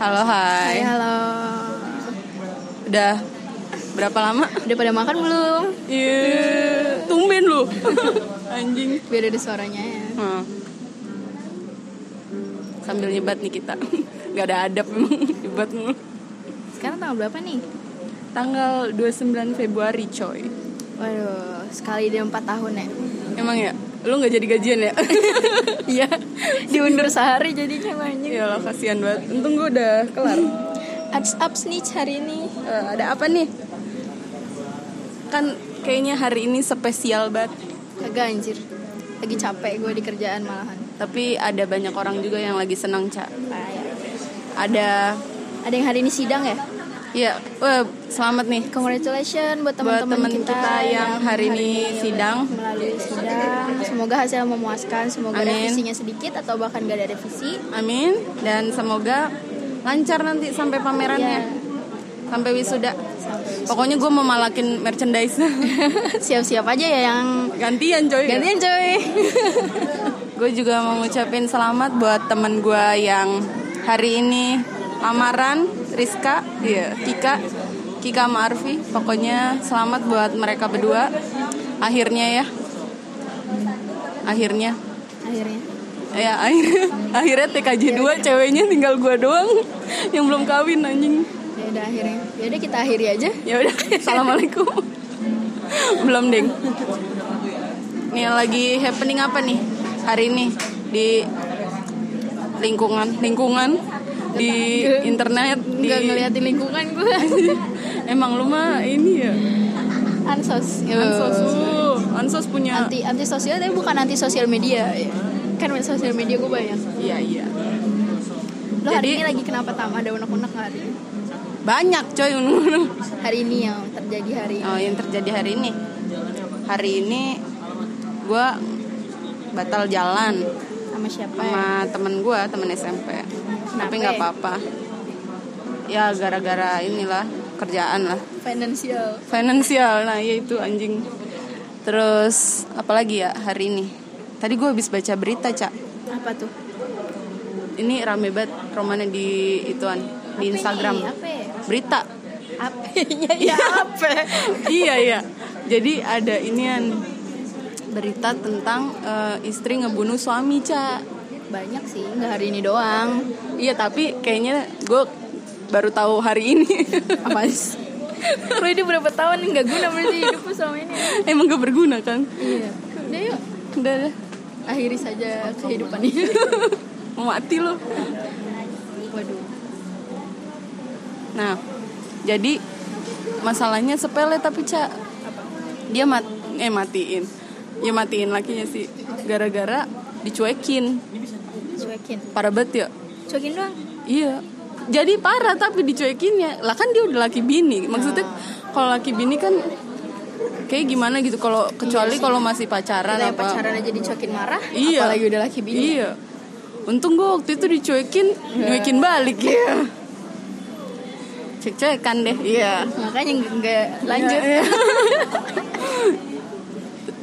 Halo hai. Hai, halo. Udah berapa lama? Udah pada makan belum? Iya, tumben lu. Anjing. Biar ada suaranya ya. Hmm. Sambil nyebat nih kita. Gak ada adab emang nyebat mulu. Sekarang tanggal berapa nih? Tanggal 29 Februari coy. Waduh, sekali di empat tahun ya. Emang ya? Lu gak jadi gajian ya? Iya. Diundur sehari jadinya banyak. ya lah kasihan banget. Untung gue udah kelar. Ups ups nih hari ini. Eh, ada apa nih? Kan kayaknya hari ini spesial banget. Kagak anjir. Lagi capek gue di kerjaan malahan. Tapi ada banyak orang juga yang lagi senang, Cak. Payah. Ada Ada yang hari ini sidang ya? Ya, wah, selamat nih Congratulations buat teman-teman teman kita, yang hari ini sidang. melalui sidang. Semoga hasil memuaskan, semoga Amin. revisinya sedikit atau bahkan gak ada revisi. Amin dan semoga lancar nanti sampai pamerannya. Iya. Sampai wisuda. Sampai Pokoknya gue mau malakin merchandise. siap-siap aja ya yang Gantian coy. gantian coy. Gue juga mau ngucapin selamat buat temen gue yang hari ini lamaran Rizka, iya, Kika, Kika sama Arfi. Pokoknya selamat buat mereka berdua. Akhirnya ya. Akhirnya. Akhirnya. Ya akhirnya, akhirnya TKJ 2 ceweknya tinggal gua doang yang belum kawin anjing. Ya udah akhirnya. Ya udah kita akhiri aja. Ya udah, assalamualaikum. belum deng. Nih lagi happening apa nih hari ini di lingkungan lingkungan di internet di Nggak ngeliatin lingkungan gue. emang lu mah ini ya Ansos. ansos uh, ansos punya Anti anti sosial tapi bukan anti sosial media. ya. Kan sosial media gue banyak. iya iya Lo hari ini lagi kenapa tam? Ada unek-unek hari ini? banyak coy unu Hari ini yang terjadi hari ini. Oh, yang terjadi hari ini. Hari ini gue batal jalan Sama siapa ya? sama temen gue, temen SMP. Tapi nggak ya? apa-apa. Ya gara-gara inilah kerjaan lah, Financial. finansial. Nah, ya itu anjing. Terus apalagi ya hari ini? Tadi gue habis baca berita cak. Apa tuh? Ini rame banget romannya di ituan di Apa Instagram. ini? Apa ya? Berita. Apa? Iya, iya, apa? iya iya. Jadi ada inian berita tentang eh, istri ngebunuh suami cak. Banyak sih, nggak hari ini doang. Iya tapi kayaknya gue baru tahu hari ini. Apa sih? Lo ini berapa tahun nggak guna berarti hidup selama ini? Emang gak berguna kan? Iya. Udah yuk, Udah deh. akhiri saja kehidupan ini. Mau mati lo. Waduh. Nah jadi masalahnya sepele tapi cak dia mat eh matiin ya matiin lakinya sih gara-gara dicuekin Cuekin. parah banget ya Cuekin doang. Iya. Jadi parah tapi dicuekinnya. Lah kan dia udah laki bini. Maksudnya kalau laki bini kan kayak gimana gitu kalau kecuali kalau masih pacaran Kita apa. pacaran aja dicuekin marah. Iya. Apalagi udah laki bini. Iya. Untung gue waktu itu dicuekin, nyuekin balik ya. Cek-cekan deh. Iya. Makanya nggak lanjut. Iya.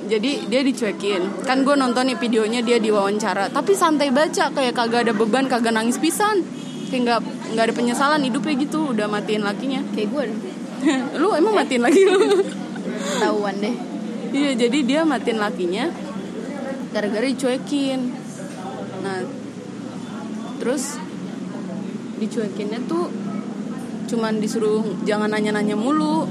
Jadi dia dicuekin. Kan gue nonton nih videonya dia diwawancara. Tapi santai baca kayak kagak ada beban, kagak nangis pisan. Kayak nggak nggak ada penyesalan hidupnya gitu. Udah matiin lakinya. Kayak gue lu emang matiin lagi lu? Tahuan deh. Iya jadi dia matiin lakinya gara-gara dicuekin. Nah terus dicuekinnya tuh cuman disuruh jangan nanya-nanya mulu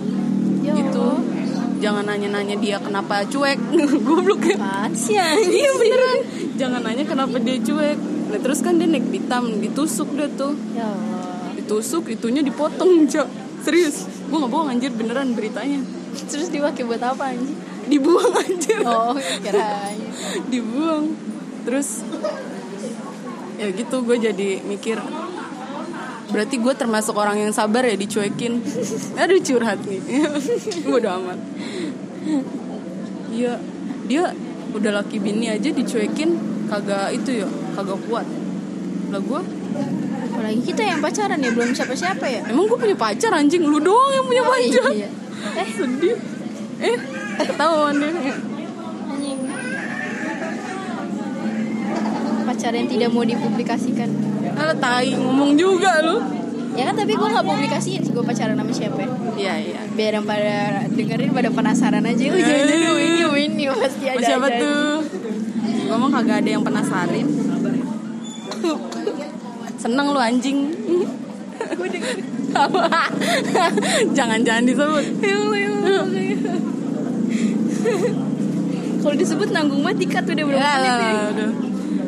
Ya gitu jangan nanya-nanya dia kenapa cuek. Goblok ya. Sih iya beneran. Jangan nanya kenapa dia cuek. Nah terus kan dia naik pitam ditusuk dia tuh. Ya Allah. ditusuk itunya dipotong cok. Serius. Gue nggak bohong anjir beneran beritanya. Terus dipakai buat apa anjing? dibuang anjir. Oh, kirain. dibuang. Terus ya gitu gue jadi mikir berarti gue termasuk orang yang sabar ya dicuekin. Aduh curhat nih. Udah amat. Iya. Dia udah laki bini aja dicuekin kagak itu ya kagak kuat. Lah gue Apalagi kita yang pacaran ya belum siapa-siapa ya. emang gue punya pacar anjing? Lu doang yang punya Oh, pacar. iya. Eh, sedih. Eh ketahuan deh. Pacar yang tidak mau dipublikasikan. Lo tai ngomong juga lu. Ya kan tapi gue gak publikasiin sih gue pacaran sama siapa Iya iya. Biar yang pada dengerin pada penasaran aja Oh jangan-jangan ini ini pasti ada siapa aja. tuh? Mau kagak ada yang penasarin. Seneng lu anjing. Jangan-jangan disebut. Ya ya ya. Kalau disebut nanggung banget dikat udah berapa Ya, menit udah.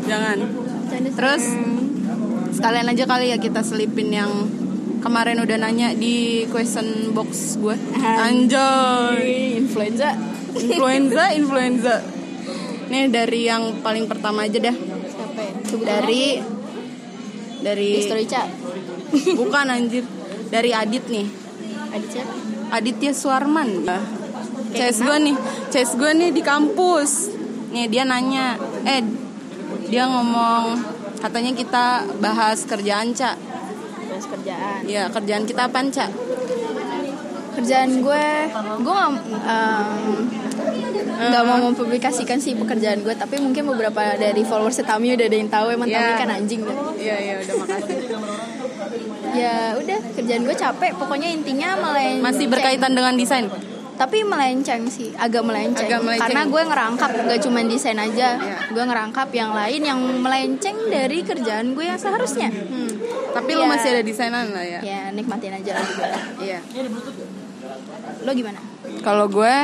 Jangan. Terus sayang. Sekalian aja kali ya kita selipin yang kemarin udah nanya di question box gue. Anjoy. Ih, influenza Influenza, influenza. Nih dari yang paling pertama aja dah. siapa ya? Dari dari History chat bukan anjir. Dari Adit nih. Adit siapa? Aditya Suarman. CS gue nih, CS gue nih di kampus. Nih dia nanya, eh dia ngomong katanya kita bahas kerjaan cak. Terus kerjaan Ya kerjaan kita apaan cak? Kerjaan gue Gue gak Gak mau mempublikasikan sih pekerjaan gue Tapi mungkin beberapa dari followers Tami udah ada yang tahu Emang Ya. Tami kan anjing kan Iya iya udah makasih. Ya udah kerjaan gue capek Pokoknya intinya melenceng Masih berkaitan dengan desain. Tapi melenceng sih Agak melenceng, Agak melenceng. Karena gue ngerangkap Gak cuma desain aja Ya. Gue ngerangkap yang lain Yang melenceng dari kerjaan gue yang seharusnya Hmm. Tapi lu Iya. masih ada desainan lah ya. Ya nikmatin aja lah juga Iya. Lo gimana? Kalau gue,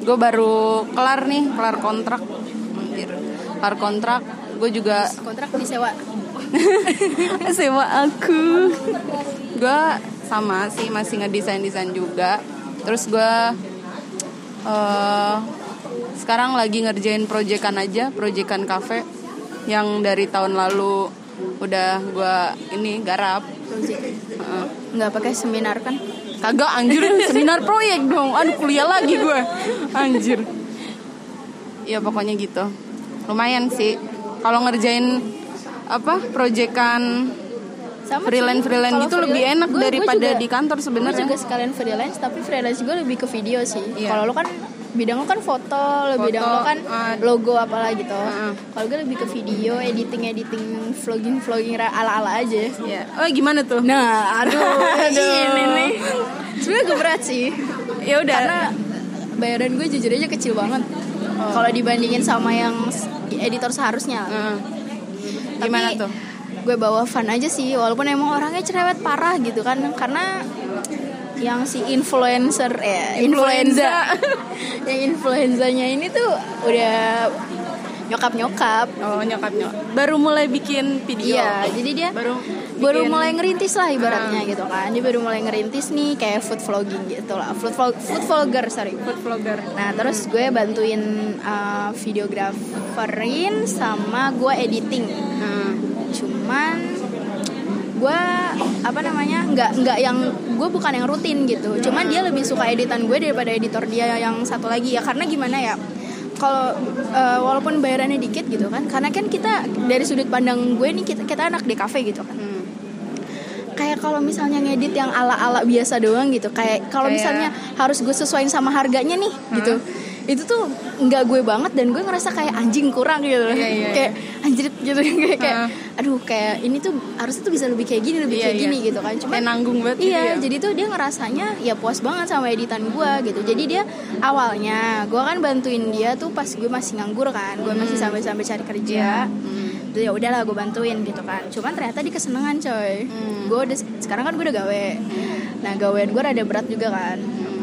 gue baru kelar nih, kelar kontrak. Kelar kontrak, gue juga Kontrak disewa sewa aku. Gue sama sih masih ngedesain desain juga. Terus gue eh sekarang lagi ngerjain proyekan aja, proyekan cafe yang dari tahun lalu udah gue ini garap. Heeh. Nggak pakai seminar kan? Kagak anjir seminar proyek dong. Aduh kuliah lagi gue. Anjir. Ya pokoknya gitu. Lumayan sih. Kalau ngerjain apa proyekan Sama freelance freelance Kalau gitu lebih freelance, enak gue daripada juga- di kantor sebenarnya. juga sekalian freelance tapi freelance gue lebih ke video sih. Iya. Kalau lo kan bidang lo kan foto, lo Foto, bidang lo kan ah. logo apalah gitu. Ah. Kalau gue lebih ke video, editing editing, vlogging vlogging ala ala aja. Ya. Oh gimana tuh? Nah, aduh, Aduh. ini nih. Sebenarnya gue berat sih. Ya udah. Karena bayaran gue jujur aja kecil banget. Kalau dibandingin sama yang editor seharusnya. Gimana Tapi, tuh? Gue bawa fun aja sih walaupun emang orangnya cerewet parah gitu kan karena yang si influencer ya influenza yang influenzanya ini tuh udah nyokap nyokap Oh nyokap nyokap. Baru mulai bikin video. iya jadi dia Baru baru bikin- mulai ngerintis lah ibaratnya gitu kan dia baru mulai ngerintis nih kayak food vlogging gitu lah food vlog food vlogger sorry food vlogger. Nah terus gue bantuin uh, videograferin sama gue editing. Nah, Cuman gue apa namanya nggak nggak yang gue bukan yang rutin gitu. Cuman dia lebih suka editan gue daripada editor dia yang satu lagi ya karena gimana ya. Kalau uh, walaupun bayarannya dikit gitu kan, karena kan kita dari sudut pandang gue nih kita, kita anak di cafe gitu kan. hmm. Kayak kalau misalnya ngedit yang ala-ala biasa doang gitu, kayak kalau misalnya harus gue sesuaiin sama harganya nih gitu. Itu tuh nggak gue banget dan gue ngerasa kayak anjing kurang gitu. Iya, iya, kayak anjir gitu kayak kayak aduh kayak ini tuh harusnya tuh bisa lebih kayak gini, lebih Iya, kayak iya. gini gitu kan. Cuma nanggung banget gitu Iya, ya. jadi tuh dia ngerasanya ya puas banget sama editan gue gitu. Jadi dia awalnya gue kan bantuin dia tuh pas gue masih nganggur kan, gue masih Hmm. sampai-sampai cari kerja. Terus ya udahlah gue bantuin gitu kan. Cuman ternyata di kesenangan coy. Hmm. Gue udah sekarang kan gue udah gawe. Nah gawean gue rada berat juga kan.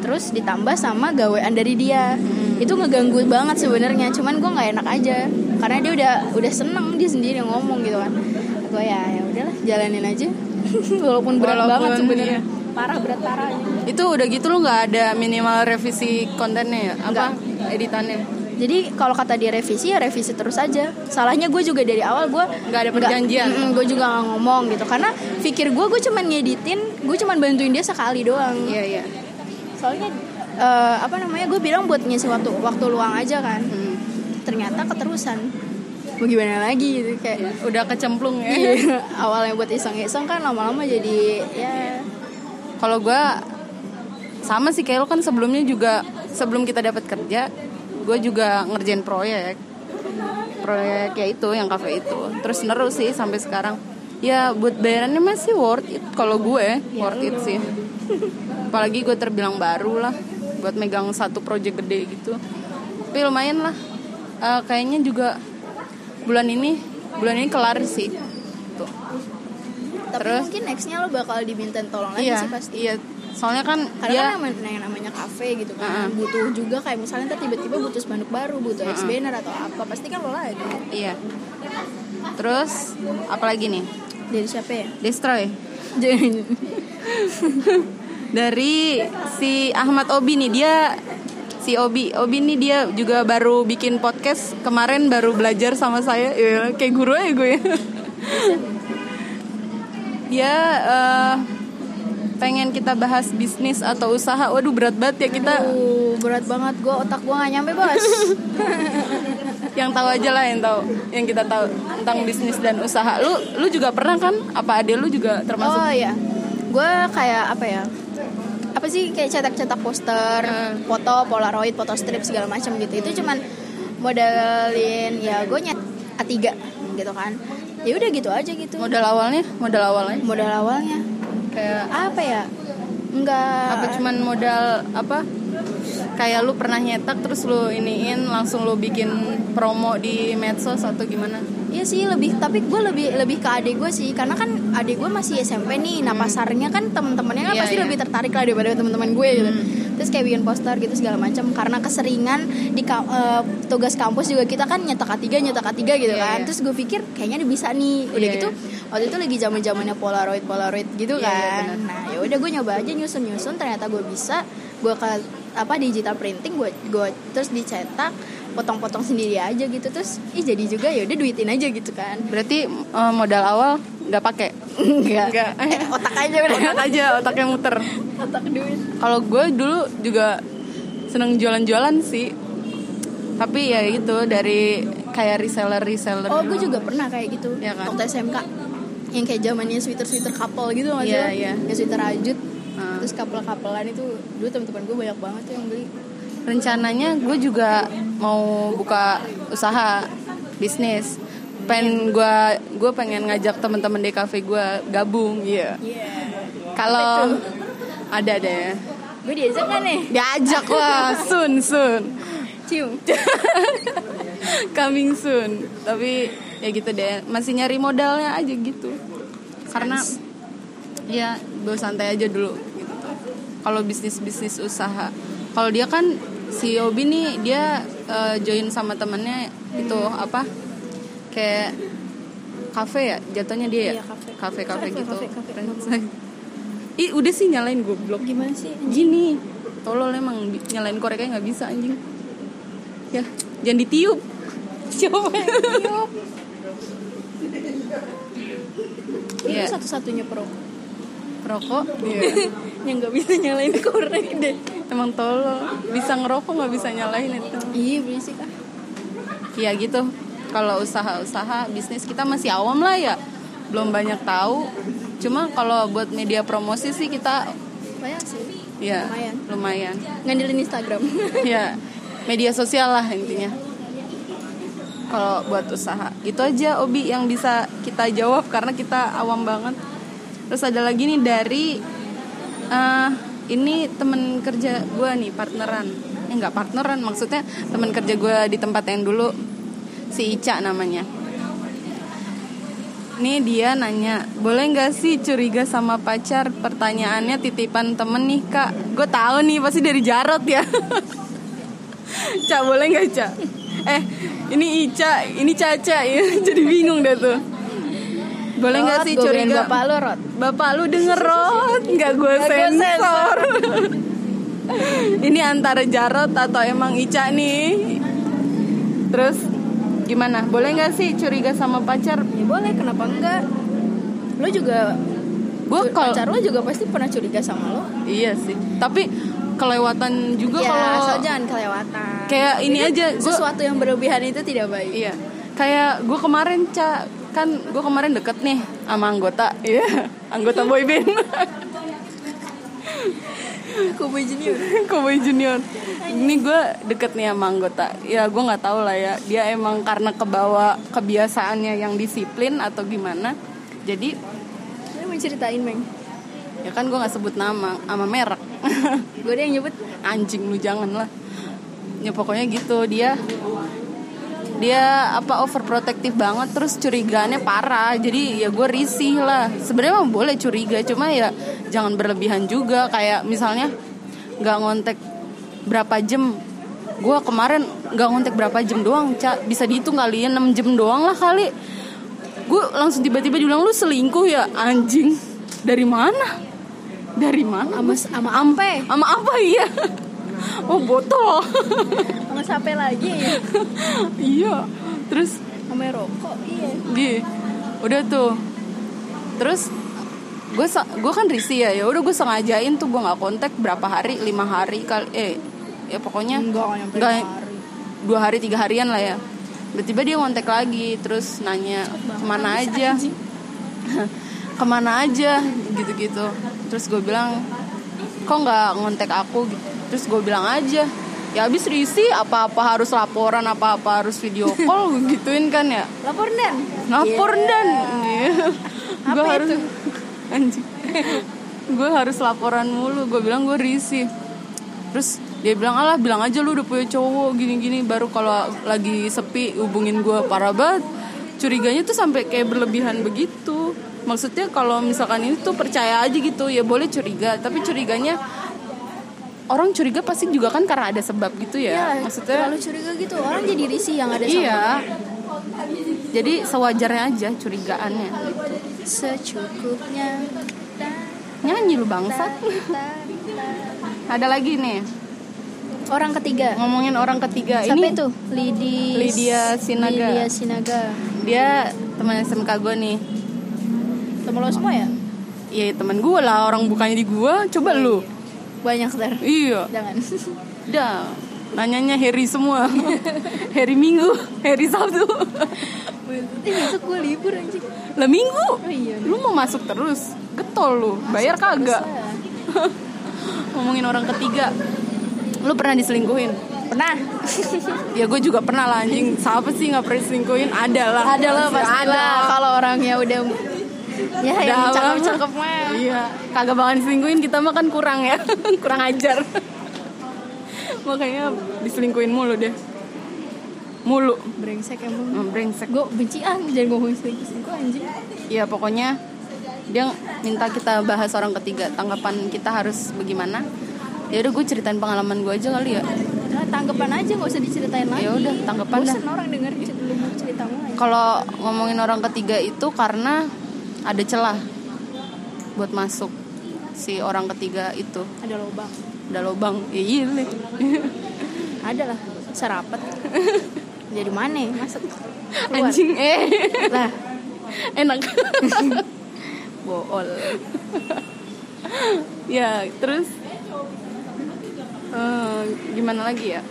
Terus ditambah sama gawean dari dia. Itu ngeganggu banget sebenarnya. Cuman gue nggak enak aja. Karena dia udah udah seneng dia sendiri ngomong gitu kan. Gue ya ya udahlah jalanin aja. Walaupun berat Walaupun, banget sebenarnya. iya. Parah berat parah. Itu udah gitu lu nggak ada minimal revisi kontennya ya? Apa editannya? Jadi kalau kata dia revisi ya revisi terus aja. Salahnya gue juga dari awal gue Nggak ada perjanjian. gue juga nggak ngomong gitu karena pikir gue gue cuman ngeditin, gue cuman bantuin dia sekali doang. Iya iya. Soalnya eh, apa namanya gue bilang buat ngisi waktu waktu luang aja kan. Hmm. Ternyata keterusan. Mau gimana lagi gitu kayak Udah kecemplung ya. Iya, awalnya buat iseng-iseng kan lama-lama jadi ya Kalau gue sama sih kayak lo kan sebelumnya juga sebelum kita dapat kerja, gue juga ngerjain proyek. Proyek ya itu yang kafe itu. Terus nerus sih sampai sekarang. ya buat bayarannya masih worth it kalau gue worth it sih apalagi gue terbilang baru lah buat megang satu project gede gitu tapi lumayan lah Eh, kayaknya juga bulan ini bulan ini kelar sih tuh Tapi Terus? mungkin nextnya lo bakal dimintain tolong lagi iya sih pasti. iya soalnya kan Karena dia kan namanya, yang namanya kafe gitu kan Uh-uh. butuh juga kayak misalnya tiba-tiba butuh spanduk baru, butuh Uh-uh. ex banner atau apa, pasti kan lo lagi. iya terus apalagi nih Dari siapa ya? destroy. dari si Ahmad Obi nih dia si Obi Obi nih dia juga baru bikin podcast kemarin baru belajar sama saya. Ya kayak guru aja gue. Dia eh, pengen kita bahas bisnis atau usaha. Waduh berat banget ya kita. Uh, berat banget. Gue otak gue gak nyampe bos. yang tahu aja lah yang tahu. Yang kita tahu tentang bisnis dan usaha. Lu lu juga pernah kan? Apa ade lu juga termasuk? Oh iya, gue kayak apa ya? Apa sih kayak cetak-cetak poster, Hmm. foto, polaroid, foto strip segala macam gitu. Itu cuman modalin ya gue nyet A3 gitu kan. Ya udah gitu aja gitu. modal awalnya modal awalnya Modal awalnya kayak apa ya? Enggak apa cuman modal apa kayak lu pernah nyetak terus lu iniin langsung lu bikin promo di medsos atau gimana Iya sih lebih tapi gue lebih lebih ke adik gue sih. Karena kan adik gue masih SMP nih. Nah pasarnya kan temen-temennya kan Iya, pasti iya. lebih tertarik lah daripada teman-teman gue gitu. Hmm. terus kayak bikin poster gitu segala macam. Karena keseringan di eh, tugas kampus juga kita kan nyetak A3 nyetak A3 gitu Iya, kan. iya. terus gue pikir kayaknya bisa nih. Udah Iya, gitu waktu itu lagi zaman zamannya polaroid polaroid gitu Iya, iya, kan. benar. nah ya udah gue nyoba aja nyusun nyusun ternyata gue bisa gue ke apa digital printing gue gue terus dicetak potong-potong sendiri aja gitu. Terus ih jadi juga ya udah duitin aja gitu kan. Berarti eh, modal awal nggak pakai enggak Enggak. Eh, otak aja udah. otak aja otaknya muter. Otak duit. Kalau gue dulu juga seneng jualan-jualan sih. Tapi ya gitu dari kayak reseller reseller oh gue juga pernah kayak gitu. Iya kan? waktu SMK yang kayak zamannya sweater sweater couple gitu nggak Iya, lo? iya. yang sweater rajut. Ah. terus couple couplean itu dulu teman-teman gue banyak banget tuh yang beli rencananya gue juga mau buka usaha bisnis. Pengen gue gue pengen ngajak teman-teman di cafe gue gabung iya. Iya. Kalau ada deh. Gue diajak kan nih? Diajak lah soon soon. Cium. Coming soon. Tapi ya gitu deh masih nyari modalnya aja gitu. Karena ya gue santai aja dulu gitu. Kalau bisnis bisnis usaha. Kalau dia kan si Obi nih dia eh, join sama temennya itu apa kayak kafe ya jatuhnya dia ya? Iya, kafe. kafe gitu. kafe, kafe. Franchise. ih udah sih nyalain goblok. Gimana sih gini. Tolol emang nyalain koreknya nggak bisa anjing. Ya jangan ditiup. Coba tiup Iya. itu satu-satunya pro rokok yang nggak bisa nyalain korek deh. Emang tolol. Bisa ngerokok nggak bisa nyalain itu. Iya berisik ah ya gitu. Kalau usaha-usaha bisnis kita masih awam lah ya. Belum banyak tahu. Cuma kalau buat media promosi sih kita banyak sih. Ya Lumayan. lumayan. Ngandelin Instagram. Ya media sosial lah intinya. Kalau buat usaha gitu aja Obi yang bisa kita jawab karena kita awam banget terus ada lagi nih dari eh, ini temen kerja gue nih partneran eh nggak partneran maksudnya temen kerja gue di tempat yang dulu si Ica namanya Nih dia nanya, boleh nggak sih curiga sama pacar? Pertanyaannya titipan temen nih kak. Gue tahu nih pasti dari Jarot ya. Cak boleh nggak Cak? Eh ini Ica, ini Caca ya. Jadi bingung deh tuh. Boleh nggak sih gua curiga? bapak lu Rod Bapak lu denger Rot, nggak gue gua sensor. ini antara Jarot atau emang Ica nih? Terus gimana? Boleh nggak sih curiga sama pacar? ya boleh kenapa enggak lo juga Gue kalau pacar lo juga pasti pernah curiga sama lo Iya sih. Tapi kelewatan juga ya kalau asal jangan kelewatan kayak ini aja gue sesuatu yang berlebihan itu tidak baik iya. Kayak gue kemarin Ca kan gue kemarin deket nih sama anggota. Iya anggota boyband Kobe Junior? Cowboy Junior? Ini gue deket nih sama anggota. Ya gue nggak tahu lah ya. Dia emang karena kebawa kebiasaannya yang disiplin atau gimana. Jadi Saya mau ceritain Meng ya kan gue nggak sebut nama sama merek. Gue ada yang nyebut. Anjing lu jangan lah. Ya pokoknya gitu. Dia dia apa overprotective banget terus curiganya parah. Jadi ya gue risih lah. Sebenarnya mah boleh curiga cuma ya jangan berlebihan juga. Kayak misalnya nggak ngontek berapa jam. Gue kemarin nggak ngontek berapa jam doang Ca. bisa dihitung kali ya 6 jam doang lah kali. Gue langsung tiba-tiba bilang lu selingkuh ya anjing? Dari mana? Dari mana? Sama sama ampe. Sama apa iya oh botol. Sama sape lagi? Iya. Terus? Sama rokok iya. Di udah tuh. Terus gue gue kan risih ya. Ya udah gue sengajain tuh. Gue nggak kontak berapa hari? Lima hari kali eh ya pokoknya enggak nyampe nggak lima hari. dua hari tiga harian lah ya. Tiba-tiba dia ngontek lagi terus nanya ke mana aja? ke mana aja? Gitu-gitu. Terus gue bilang kok nggak ngontek aku? Gitu terus gue bilang aja ya habis risih apa-apa harus laporan apa-apa harus video call gituin kan ya. Lapor dan? Lapor Iya. dan. Apa gue harus anjing. Gue harus laporan mulu. Gue bilang gue risih terus dia bilang alah bilang aja lu udah punya cowok gini-gini. Baru kalau lagi sepi hubungin gue parah banget. Curiganya tuh sampai kayak berlebihan begitu. Maksudnya kalau misalkan ini tuh percaya aja gitu. Ya boleh curiga. Tapi curiganya orang curiga pasti juga kan karena ada sebab gitu ya, ya maksudnya kalau curiga gitu orang jadi risih yang ada sama iya jadi sewajarnya aja curigaannya. Secukupnya. Nyanyi lu bangsat. Ada lagi nih. Orang ketiga. Ngomongin orang ketiga. Siapa ini itu? Lidi Lydia Sinaga. Lydia Sinaga. Dia teman SMK gue nih. Temen lo semua ya? Iya teman gue lah. Orang bukannya di gue coba lu banyak ter iya. Jangan. Dah. Nanyanya Harry semua. Harry Minggu Harry Sabtu. Eh besok gue libur anjing. Lah Minggu? Oh iya. Lu mau masuk terus? Getol lu. Bayar kagak? Ngomongin orang ketiga. Lu pernah diselingkuhin? Pernah. Ya gue juga pernah lah anjing. Siapa sih nggak pernah diselingkuhin? Ada lah. Ada lah pasti ada. Kalau orangnya udah ya Udah yang apa? cakep cakep mah Iya, kagak bakalan diselingkuhin kita mah kan kurang ya, kurang ajar. Makanya diselingkuhin mulu deh. Mulu. brengsek emang Hmm, brengsek. gue benci ah jangan ngomongin selingkuh selingkuh anjing Ya pokoknya dia minta kita bahas orang ketiga, tanggapan kita harus bagaimana. Ya udah gue ceritain pengalaman gue aja kali ya. nah, tanggapan aja gak usah diceritain lagi Ya udah, tanggapan dah. bosan orang denger cerita aja Kalau ngomongin orang ketiga itu karena ada celah buat masuk si orang ketiga itu. ada lubang. Ada lobang. Ya, iya. Nih. ada lah. Serapat jadi mana masuk? Keluar. Anjing eh. lah. Enak. Bool ya terus eh, gimana lagi ya?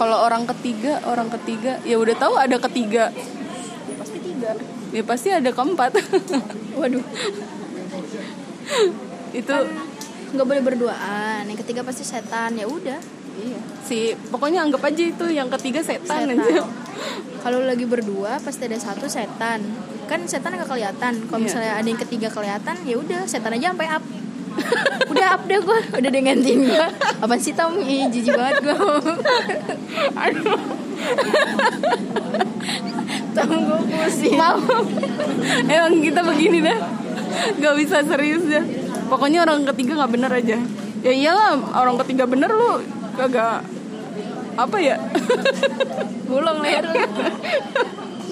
Kalau orang ketiga orang ketiga ya udah tahu ada ketiga ya pasti ada keempat. Waduh. Itu nggak boleh berduaan. Yang ketiga pasti setan. Ya udah. Iya. Si pokoknya anggap aja itu yang ketiga setan, Setan. aja kalau lagi berdua pasti ada satu setan. Kan setan nggak kelihatan. Kalau Iya. misalnya ada yang ketiga kelihatan ya udah setan aja sampai up. Udah up deh gue udah dia gantiin gue apa sih Tom? Ih jijik banget gue aduh Gue pusing. Mau. Emang kita begini dah. Nggak bisa serius ya pokoknya orang ketiga nggak bener aja. Ya iyalah orang ketiga bener lu kagak apa ya? Gulung leher lu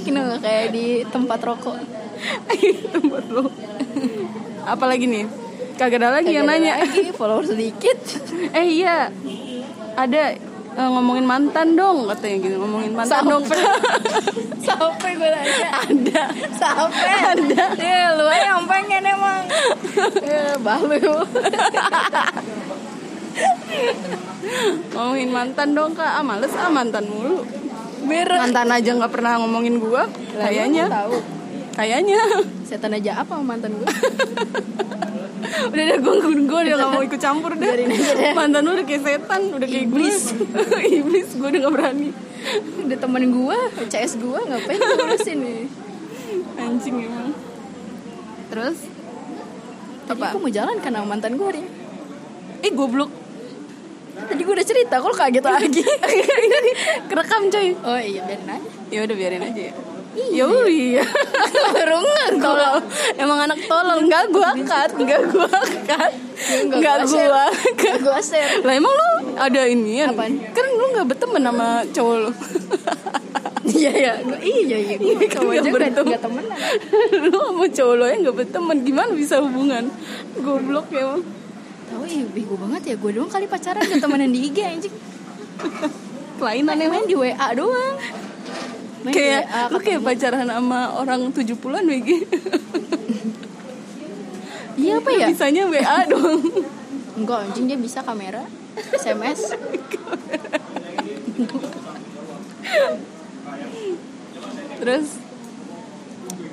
nggak kayak di tempat rokok. Tempat lu. Apalagi nih? Kagak ada lagi yang Kagak ada nanya. lagi follower sedikit. Eh iya. Ada eh, ngomongin mantan dong katanya gitu. Ngomongin mantan dong. Sampai. Gue nanya ada. Sampai. Ada. Ya lu aja yang pengen emang. Ya balu. Ngomongin mantan dong kak. Ah males. Ah mantan mulu. Merah mantan aja nggak pernah ngomongin gua kayaknya. tahu. Kayaknya. Setan aja apa mantan gue udah deh gue gue udah gak mau ikut campur deh. Mantan lu udah kayak setan udah kayak iblis. Iblis. Gue udah gak berani. Udah temen gue CS gue ngapain gue ngurusin nih? Anjing emang. Terus? Tadi Apa? aku mau jalan karena mantan gue hari ini. eh goblok. Tadi gue udah cerita, kok kaget lagi? kerekam coy oh iya, biarin aja. ya udah biarin aja ya Ya iya. Baru nggak tolol. Emang anak tolol. Enggak gua cut, enggak gua cut. Enggak gua. Gue share. Lah emang lu ada ini ya? Kan lu enggak berteman sama cowok lu. Iya iya, iya iya. Gue Kan kamu nggak aja nggak berteman. nggak temenan. lu sama cowok lu yang enggak berteman. Gimana bisa hubungan? Goblok ya emang. Tahu iya bego banget ya gue doang kali pacaran gak temenan di IG anjing. Kelainan emang. main di WA doang. Kayak WA, lu kayak pacaran sama orang 70-an WG. Iya apa ya? Bisanya WA dong. Enggak anjing dia bisa kamera, SMS. Terus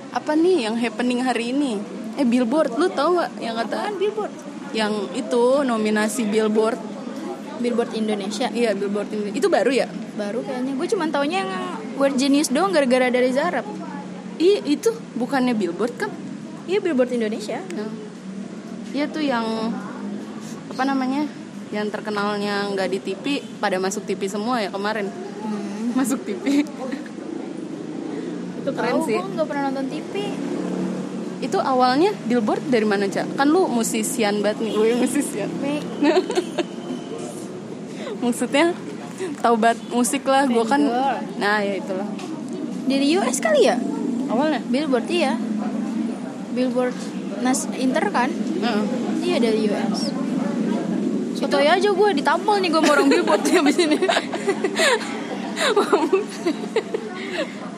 apa nih yang happening hari ini? Eh Billboard, lu tau nggak yang kata Apaan billboard? yang itu nominasi Billboard? Billboard Indonesia. Iya Billboard ini. Itu baru ya? Baru kayaknya gue cuma taunya yang We're Genius doang gara-gara dari Zarab. Iya itu bukannya Billboard kan? Iya Billboard Indonesia. Ya. Iya tuh yang apa namanya? Yang terkenalnya nggak di TV, pada masuk TV semua ya kemarin. Masuk TV. itu keren Tahu sih. gue nggak pernah nonton TV. Itu awalnya Billboard dari mana cak? Kan lu musisian banget nih, gue musisian. Me- Maksudnya tahu banget musik lah, gue kan. Nah ya itulah. Dari US kali ya? Awalnya. Billboard iya. Billboard Nas Inter kan? Heeh. Iya dari US. Sotoy aja gue ditampol nih gue sama orang Billboard habis ini.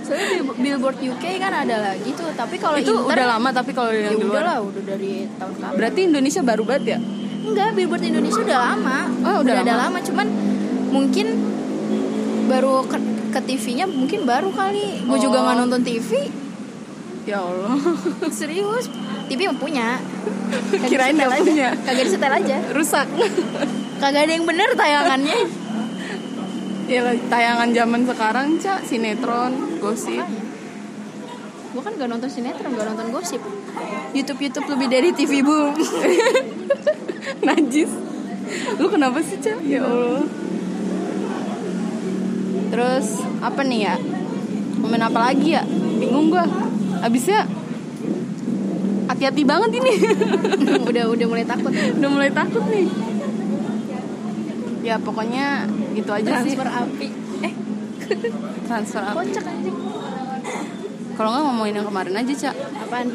Soalnya Bill- Billboard UK kan ada lagi tuh, tapi kalau itu Inter udah lama tapi kalau ya yang di udah lah, udah dari tahun kapan? Berarti Indonesia baru banget ya? Enggak, Billboard Indonesia udah lama. Oh, udah ada lama. lama, cuman mungkin baru ke, ke TV-nya mungkin baru kali. Gue juga Oh. nggak nonton TV. Ya Allah. Serius. TV mah punya. Kagak Kirain aja. punya. Kagak disetel aja. Rusak. Kagak ada yang bener tayangannya. ya tayangan zaman sekarang, Cak, sinetron, gosip. Gue kan gak nonton sinetron, gak nonton gosip. YouTube YouTube lebih dari TV boom. Najis. Lu kenapa sih, Cak? Ya Allah. Terus apa nih ya? Momen apa lagi ya? Bingung gua. Abisnya hati-hati banget ini. udah udah mulai takut. Udah mulai takut nih. Ya pokoknya gitu aja sih. Transfer api. Eh, Transfer apa? kocak anjing. Kalau nggak ngomongin yang kemarin aja, Cak. Apaan?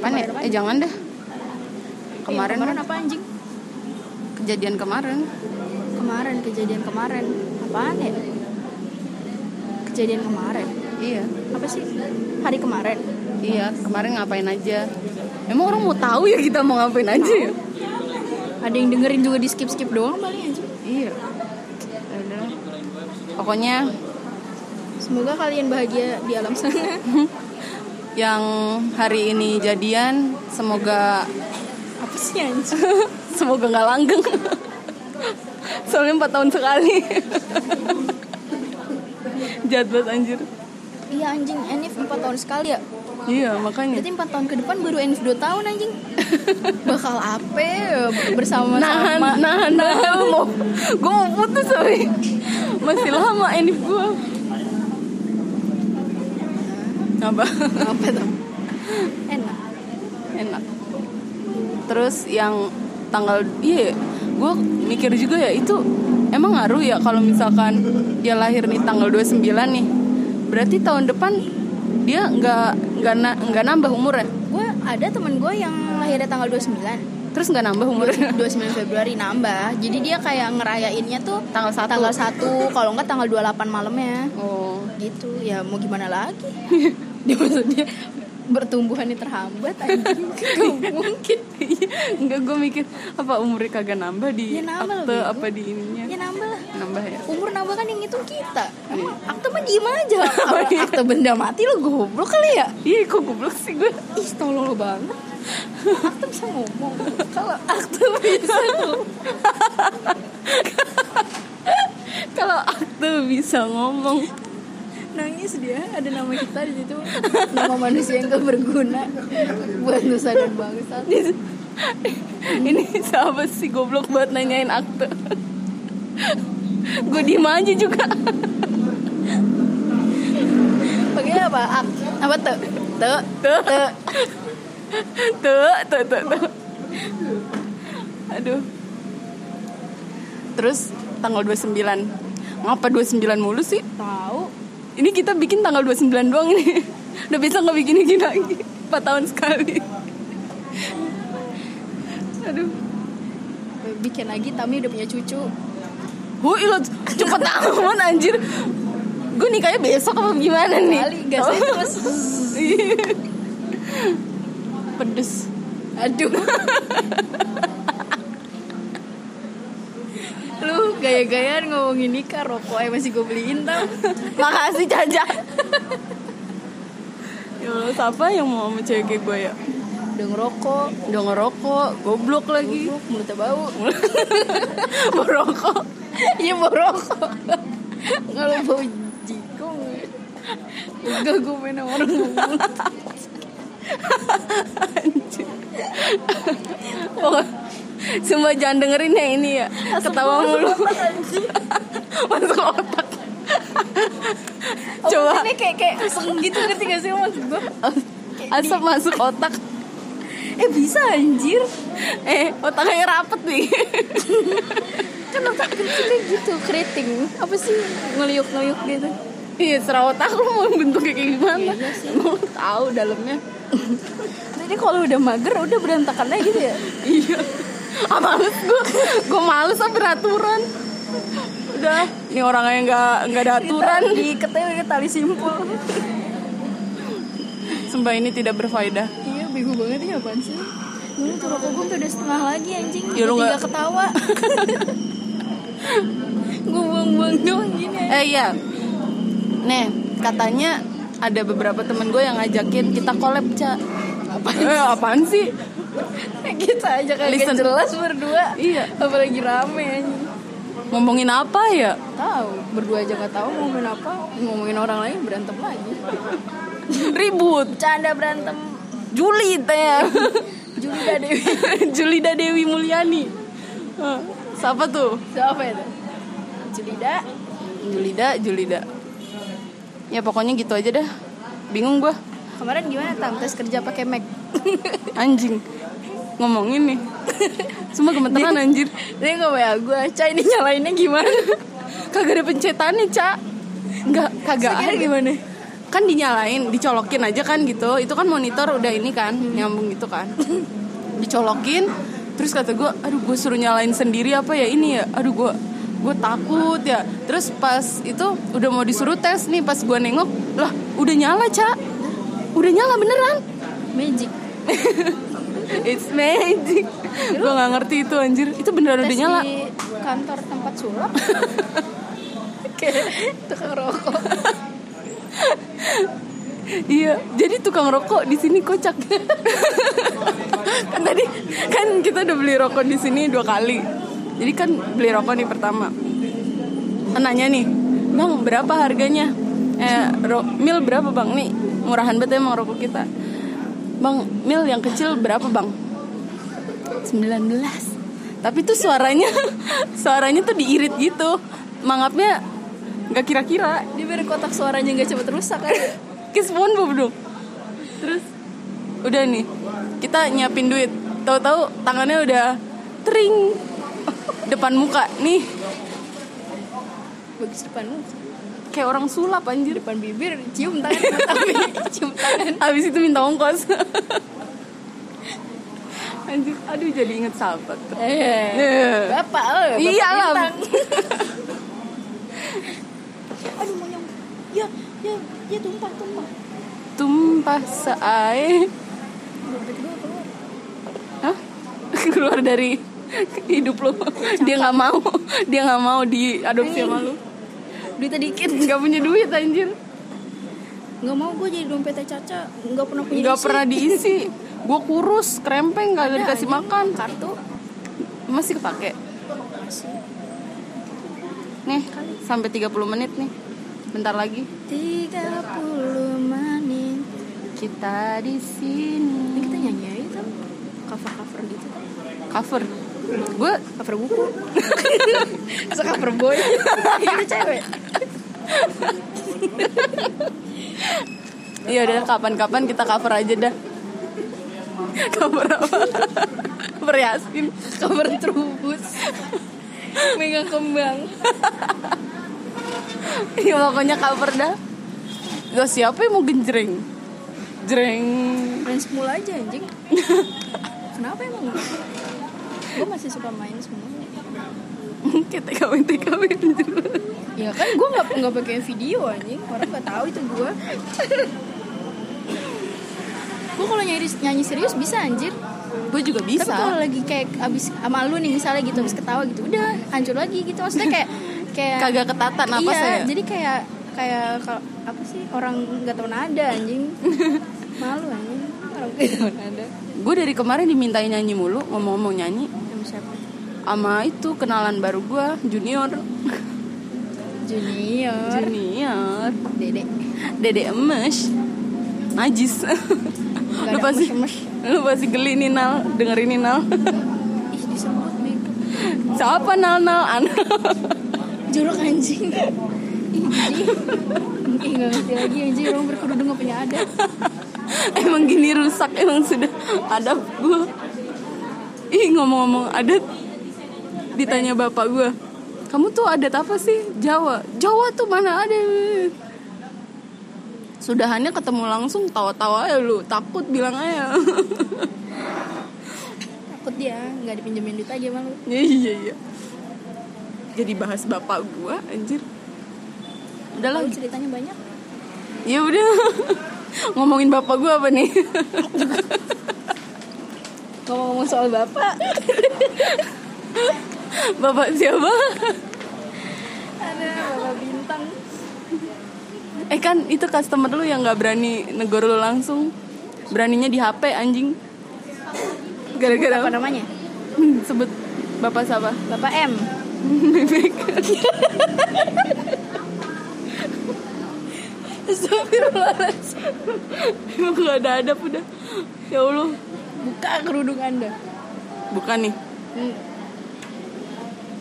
Apaan ya? Eh jangan deh. Kemarin, Eh, kemarin apa anjing? kejadian kemarin. Kemarin kejadian kemarin. Apaan ya? Kejadian kemarin. Iya. Apa sih? Hari kemarin. Iya, kemarin ngapain aja? Emang orang mau tahu ya kita mau ngapain aja ya? Ada yang dengerin juga di skip skip doang paling anjing. Iya. Ya udah. Pokoknya Semoga kalian bahagia di alam sana. yang hari ini jadian semoga Apa sih anjing? semoga nggak langgeng. Soalnya empat tahun sekali. Jahat banget anjir. Iya anjing, Enif 4 tahun sekali ya. Iya, makanya. Berarti 4 tahun ke depan baru Enif 2 tahun anjing. Bakal apa ya, bersama nahan, sama nahan, nahan. mau, gue mau putus sorry. Masih lama enif gue. Apa? apa tuh? Enak. Enak. Terus yang tanggal iya, gue mikir juga ya itu emang ngaruh ya kalau misalkan dia lahir nih tanggal 29 nih. Berarti tahun depan dia nggak nggak na- nggak nambah umurnya. Gue ada temen gue yang lahirnya tanggal 29 Terus nggak nambah umurnya. 29 Februari nambah Jadi dia kayak ngerayainnya tuh Tanggal satu. Tanggal 1 Kalau enggak tanggal 28 malamnya Oh. Gitu Ya mau gimana lagi Dia maksudnya Bertumbuhannya terhambat anjing. Gak mungkin. Enggak gue mikir apa umurnya kagak nambah di Ya, nambah akte lah, apa di ininya. Ya nambah lah. Nambah ya. Umur nambah kan yang ngitung kita. Emang akte mah diem aja. Kalau akte benda mati lo goblok kali ya? Iya kok goblok sih gue. Ih tolol banget. Akte bisa ngomong. Kalau akte bisa Kalau akte bisa ngomong. Nangis dia ada nama kita di situ. Nama manusia yang gak berguna buat nusa dan bangsa. Ini siapa sih goblok buat nanyain akte? Gue diem aja juga. Pakai apa? Ak apa tuh tuh tuh tuh tuh tuh tuh tuh aduh. Terus tanggal 29 ngapa 29 mulu sih? Tahu ini kita bikin tanggal 29 doang ini udah bisa nggak bikin gini lagi. 4 tahun sekali. Aduh. Bikin lagi Tami udah punya cucu. Hui lo cepet amat anjir. Gue nikahnya besok apa gimana nih? Kali gas aja terus Pedes. Aduh lu gaya-gayaan ngomongin nikah rokok eh masih gue beliin tau. Makasih Caca Ya Allah siapa yang mau sama cewek kayak gue ya? Udah ngerokok. Udah ngerokok. Goblok lagi. Goblok, mulutnya bau. Merokok iya mau rokok. Kalau bau jikong enggak gue main sama orang Anjir Pokok- Sumpah jangan dengerin ya ini ya. Ketawa mulu. Masuk otak. Coba. ini kayak kayak keseng gitu ngerti gak sih maksud gue Asap masuk otak. Eh bisa anjir. Eh otaknya rapet nih. Kan otak kecilnya gitu keriting. Apa sih ngeliuk ngeliuk gitu? Iya serah otak lu mau bentuknya kayak gimana? Iya sih. Mau tahu dalamnya. Jadi kalau udah mager udah berantakan aja gitu ya? Iya ah, males gue Gue males ah beraturan Udah. Ini orangnya nggak nggak ada aturan. Di ketemu tali simpul. Sumpah ini tidak berfaedah. Iya bego banget ya apaan sih? Ini tuh rokok gue udah setengah lagi anjing. Ya, lu Gue tinggal ketawa. Gue buang-buang doang gini Eh iya. Nih katanya ada beberapa temen gue yang ngajakin kita collab Ca. Apaan Eh apaan sih? Kita aja kagak Listen. jelas berdua. Iya. Apalagi rame Ngomongin apa ya? Tahu, berdua aja nggak tahu ngomongin apa. Ngomongin orang lain berantem lagi. Ribut. Canda berantem. Juli teh. Julida Dewi. Julida Dewi Mulyani. Siapa tuh? Siapa itu? Julida. Julida, Julida. Ya pokoknya gitu aja dah. Bingung gue Kemarin gimana Tam? Tes kerja pakai Mac. Anjing. Ngomongin nih. Semua gemeteran anjir. Dia nggak WA gue Ca ini nyalainnya gimana? Kagak ada pencetannya Ca. Enggak, kagak ada. gimana? Kan dinyalain, dicolokin aja kan gitu. Itu kan monitor udah ini kan Nyambung gitu kan. Dicolokin Terus kata gue, aduh gue suruh nyalain sendiri apa ya ini ya? Aduh gue gue takut ya. Terus pas itu udah mau disuruh tes nih Pas gue nengok, lah udah nyala Ca Udah nyala beneran Magic It's magic Gue gak ngerti itu anjir Itu beneran udah nyala di kantor tempat sulap Kayak tukang rokok Iya, jadi tukang rokok di sini kocak. kan tadi kan kita udah beli rokok di sini dua kali. Jadi kan beli rokok nih pertama. Nanya nih, bang berapa harganya? Eh, ro- mil berapa bang? Nih murahan banget emang rokok kita. Bang, mil yang kecil berapa bang? 19 Tapi tuh suaranya Suaranya tuh diirit gitu. Mangapnya nggak kira-kira. Dia biar kotak suaranya nggak cepet rusak kan? Ke SpongeBob dong terus? Udah nih kita nyiapin duit. Tahu-tahu tangannya udah tering. Depan muka nih. Bagus depan muka kayak orang sulap anjir. Depan bibir cium tangan. Tapi cium tangan. Habis itu minta ongkos. Anjir aduh jadi inget sahabat tuh. Eh, Eh. Bapak lo Bapak Iyalah. Aduh mau nyong Ya, ya, ya tumpah, tumpah. Tumpah seair Hah? keluar dari hidup lo. Dia nggak mau. Dia nggak mau diadopsi sama lu Duitnya dikit nggak punya duit anjir. Gak mau gue jadi dompetnya Caca. Gak pernah punya nggak pernah diisi. Gue kurus krempeng nggak ada dikasih makan. Kartu. Masih kepake? Nih sampai 30 menit nih. Bentar lagi. 30 menit. Kita di Ini sini kita nyanyi aja tuh Cover-cover gitu cover gue Cover buku Masa cover boy Itu cewek Iya udah kapan-kapan kita cover aja dah. cover apa? cover Yasin. Cover trubus Megang kembang Iya pokoknya cover dah. Gak siapa yang mau genjreng? Jreng. Main semula aja anjing Kenapa emang? Gue masih suka main semula Kita kawin kawin. Ya kan gue gak, nggak pakai video anjing Orang gak tahu itu gue Gue kalau nyanyi, nyanyi serius bisa anjir Gue juga Tapi kalau bisa. lagi kayak abis sama lu nih misalnya gitu abis ketawa gitu udah hancur lagi gitu maksudnya kayak kayak Kagak ketata napas iya, ya. jadi kayak kayak kalau apa sih orang nggak tahu nada anjing malu anjing orang nggak tahu nada Gue dari kemarin dimintain nyanyi mulu, ngomong-ngomong nyanyi. Sama itu kenalan baru gue, junior. junior. Junior. dede. Dede emes. Najis. Gak lu pasti emes. Lu pasti geli nih Nal. Dengerin nih Nal. Ih disebut bego siapa Nal Nal An jorok anjing. Ih nggak ngerti lagi anjing. Orang berkerudung gak punya ada emang gini rusak emang sudah adab gue ih ngomong-ngomong adat ditanya bapak gue kamu tuh adat apa sih? Jawa. Jawa tuh mana ada? Sudahannya ketemu langsung tawa-tawa ya lu takut bilang aja. Takut dia nggak dipinjemin duit aja malu iya iya iya. Jadi bahas bapak gue anjir. Udah lagi. ceritanya banyak. Ya udah. Ngomongin bapak gue apa nih? Ngomong-ngomong soal bapak bapak siapa? Ada bapak bintang Eh kan itu customer lu yang nggak berani negor lu langsung. Beraninya di HP anjing. Gara-gara apa namanya? Hmm, Sebut bapak siapa? bapak M. Bebek Astagfirullahaladzim. Emang gak ada adab udah. Ya Allah. Buka kerudung anda. Bukan nih. Hmm.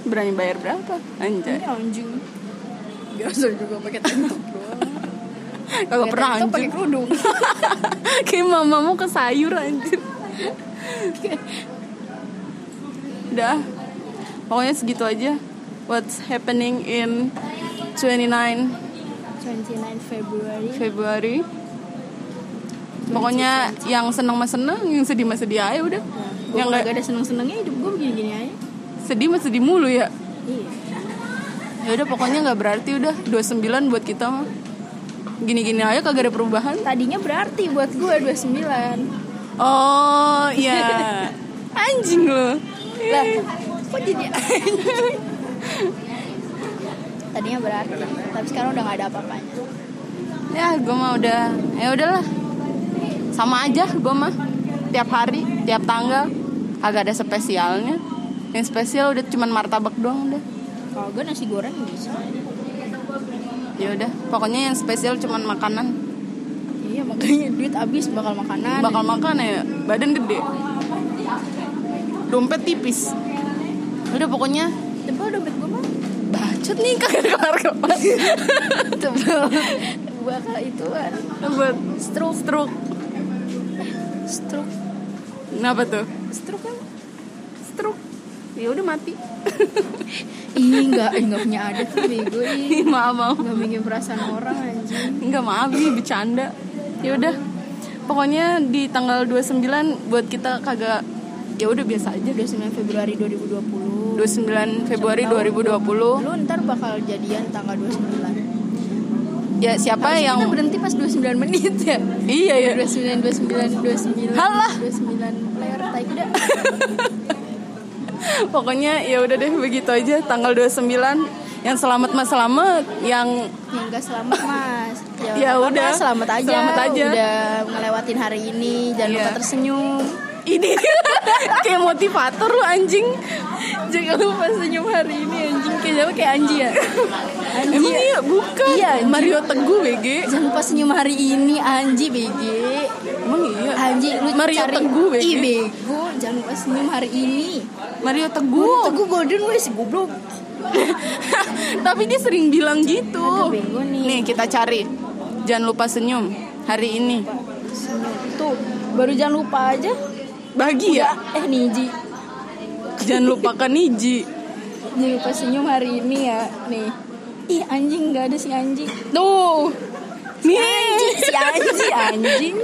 Berani bayar berapa? Anjay. Ini anjing. Biasa juga pakai tank doang. Kagak pernah top, pakai anjing kerudung. Kayak mamamu ke sayur anjir Udah Pokoknya segitu aja. What's happening in 29 29 Februari Februari Pokoknya yang seneng mah seneng, yang sedih mah sedih aja udah. gue yang gak ada seneng-senengnya hidup gue begini-gini aja sedih mah sedih mulu ya. iya Ya udah pokoknya nggak berarti udah 29 buat kita mah. Gini-gini aja kagak ada perubahan. tadinya berarti buat gue 29 Oh iya. Anjing lo. lah kok jadi tadinya berarti tapi sekarang udah gak ada apa-apanya Ya gue mah udah ya udahlah. Sama aja gue mah. Tiap hari, tiap tanggal kagak ada spesialnya. Yang spesial udah cuman martabak doang udah. kalau gue nasi goreng bisa Ya udah, pokoknya yang spesial cuman makanan. iya makanya duit habis bakal makanan. Bakal makan ya badan gede. Dompet tipis. Udah pokoknya. Tebal dompet gue mah bacot nih kagak kelar kelar tebal bakal ituan. Buat stroke stroke stroke kenapa tuh? Stroke kan stroke ya udah mati. Ih nggak ih, nggak punya adat tuh bego ih. Maaf maaf. Nggak bikin perasaan orang anjing. Nggak maaf ini bercanda. Ya udah. Pokoknya di tanggal 29 buat kita kagak ya udah biasa aja. 29 Februari 2020 29 Februari 2020 lu ntar bakal jadian tanggal 29 ya siapa Harusnya yang kita berhenti pas 29 menit ya. Iya ya. 29 29 29 Halah. 29 player tai kuda pokoknya ya udah deh begitu aja. Tanggal 29 yang selamat mas selamat yang yang gak selamat mas. Ya apa-apa, udah. selamat aja. Selamat aja. udah ngelewatin hari ini. Jangan Iya. lupa tersenyum. Ini kayak motivator lu anjing. Jangan lupa senyum hari ini anjing. Kayak siapa kayak Anji ya? Anji emang ya? iya? Bukan. Iya, anjing. Mario Teguh BG. Jangan lupa senyum hari ini Anji BG. Emang iya? Anji lu Mario cari Teguh, BG. Ih bego Jangan lupa senyum hari ini. Mario Teguh. Teguh golden wes goblok. Tapi dia sering bilang gitu. Nih. nih kita cari. Jangan lupa senyum hari ini. Tuh baru jangan lupa aja. Bahagia. Eh Niji. Jangan lupakan Niji. Jangan lupa senyum hari ini ya Nih. Ih anjing gak ada si anjing. Tuh nih Si anjing anjing.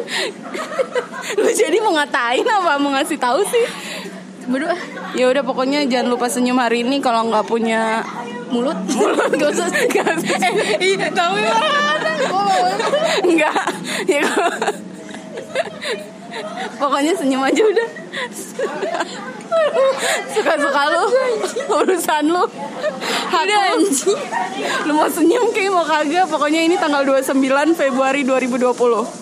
Lu jadi mau ngatain apa? Mau ngasih tahu sih? Berdua. Ya udah pokoknya jangan lupa senyum hari ini kalau nggak punya Mulut. Mulut. Gak usah gak iya enggak ya. kalau- pokoknya senyum aja udah. Suka-suka lu urusan lu. Hak lu. lu mau senyum kayak mau kagak. Pokoknya ini tanggal 29 Februari 2020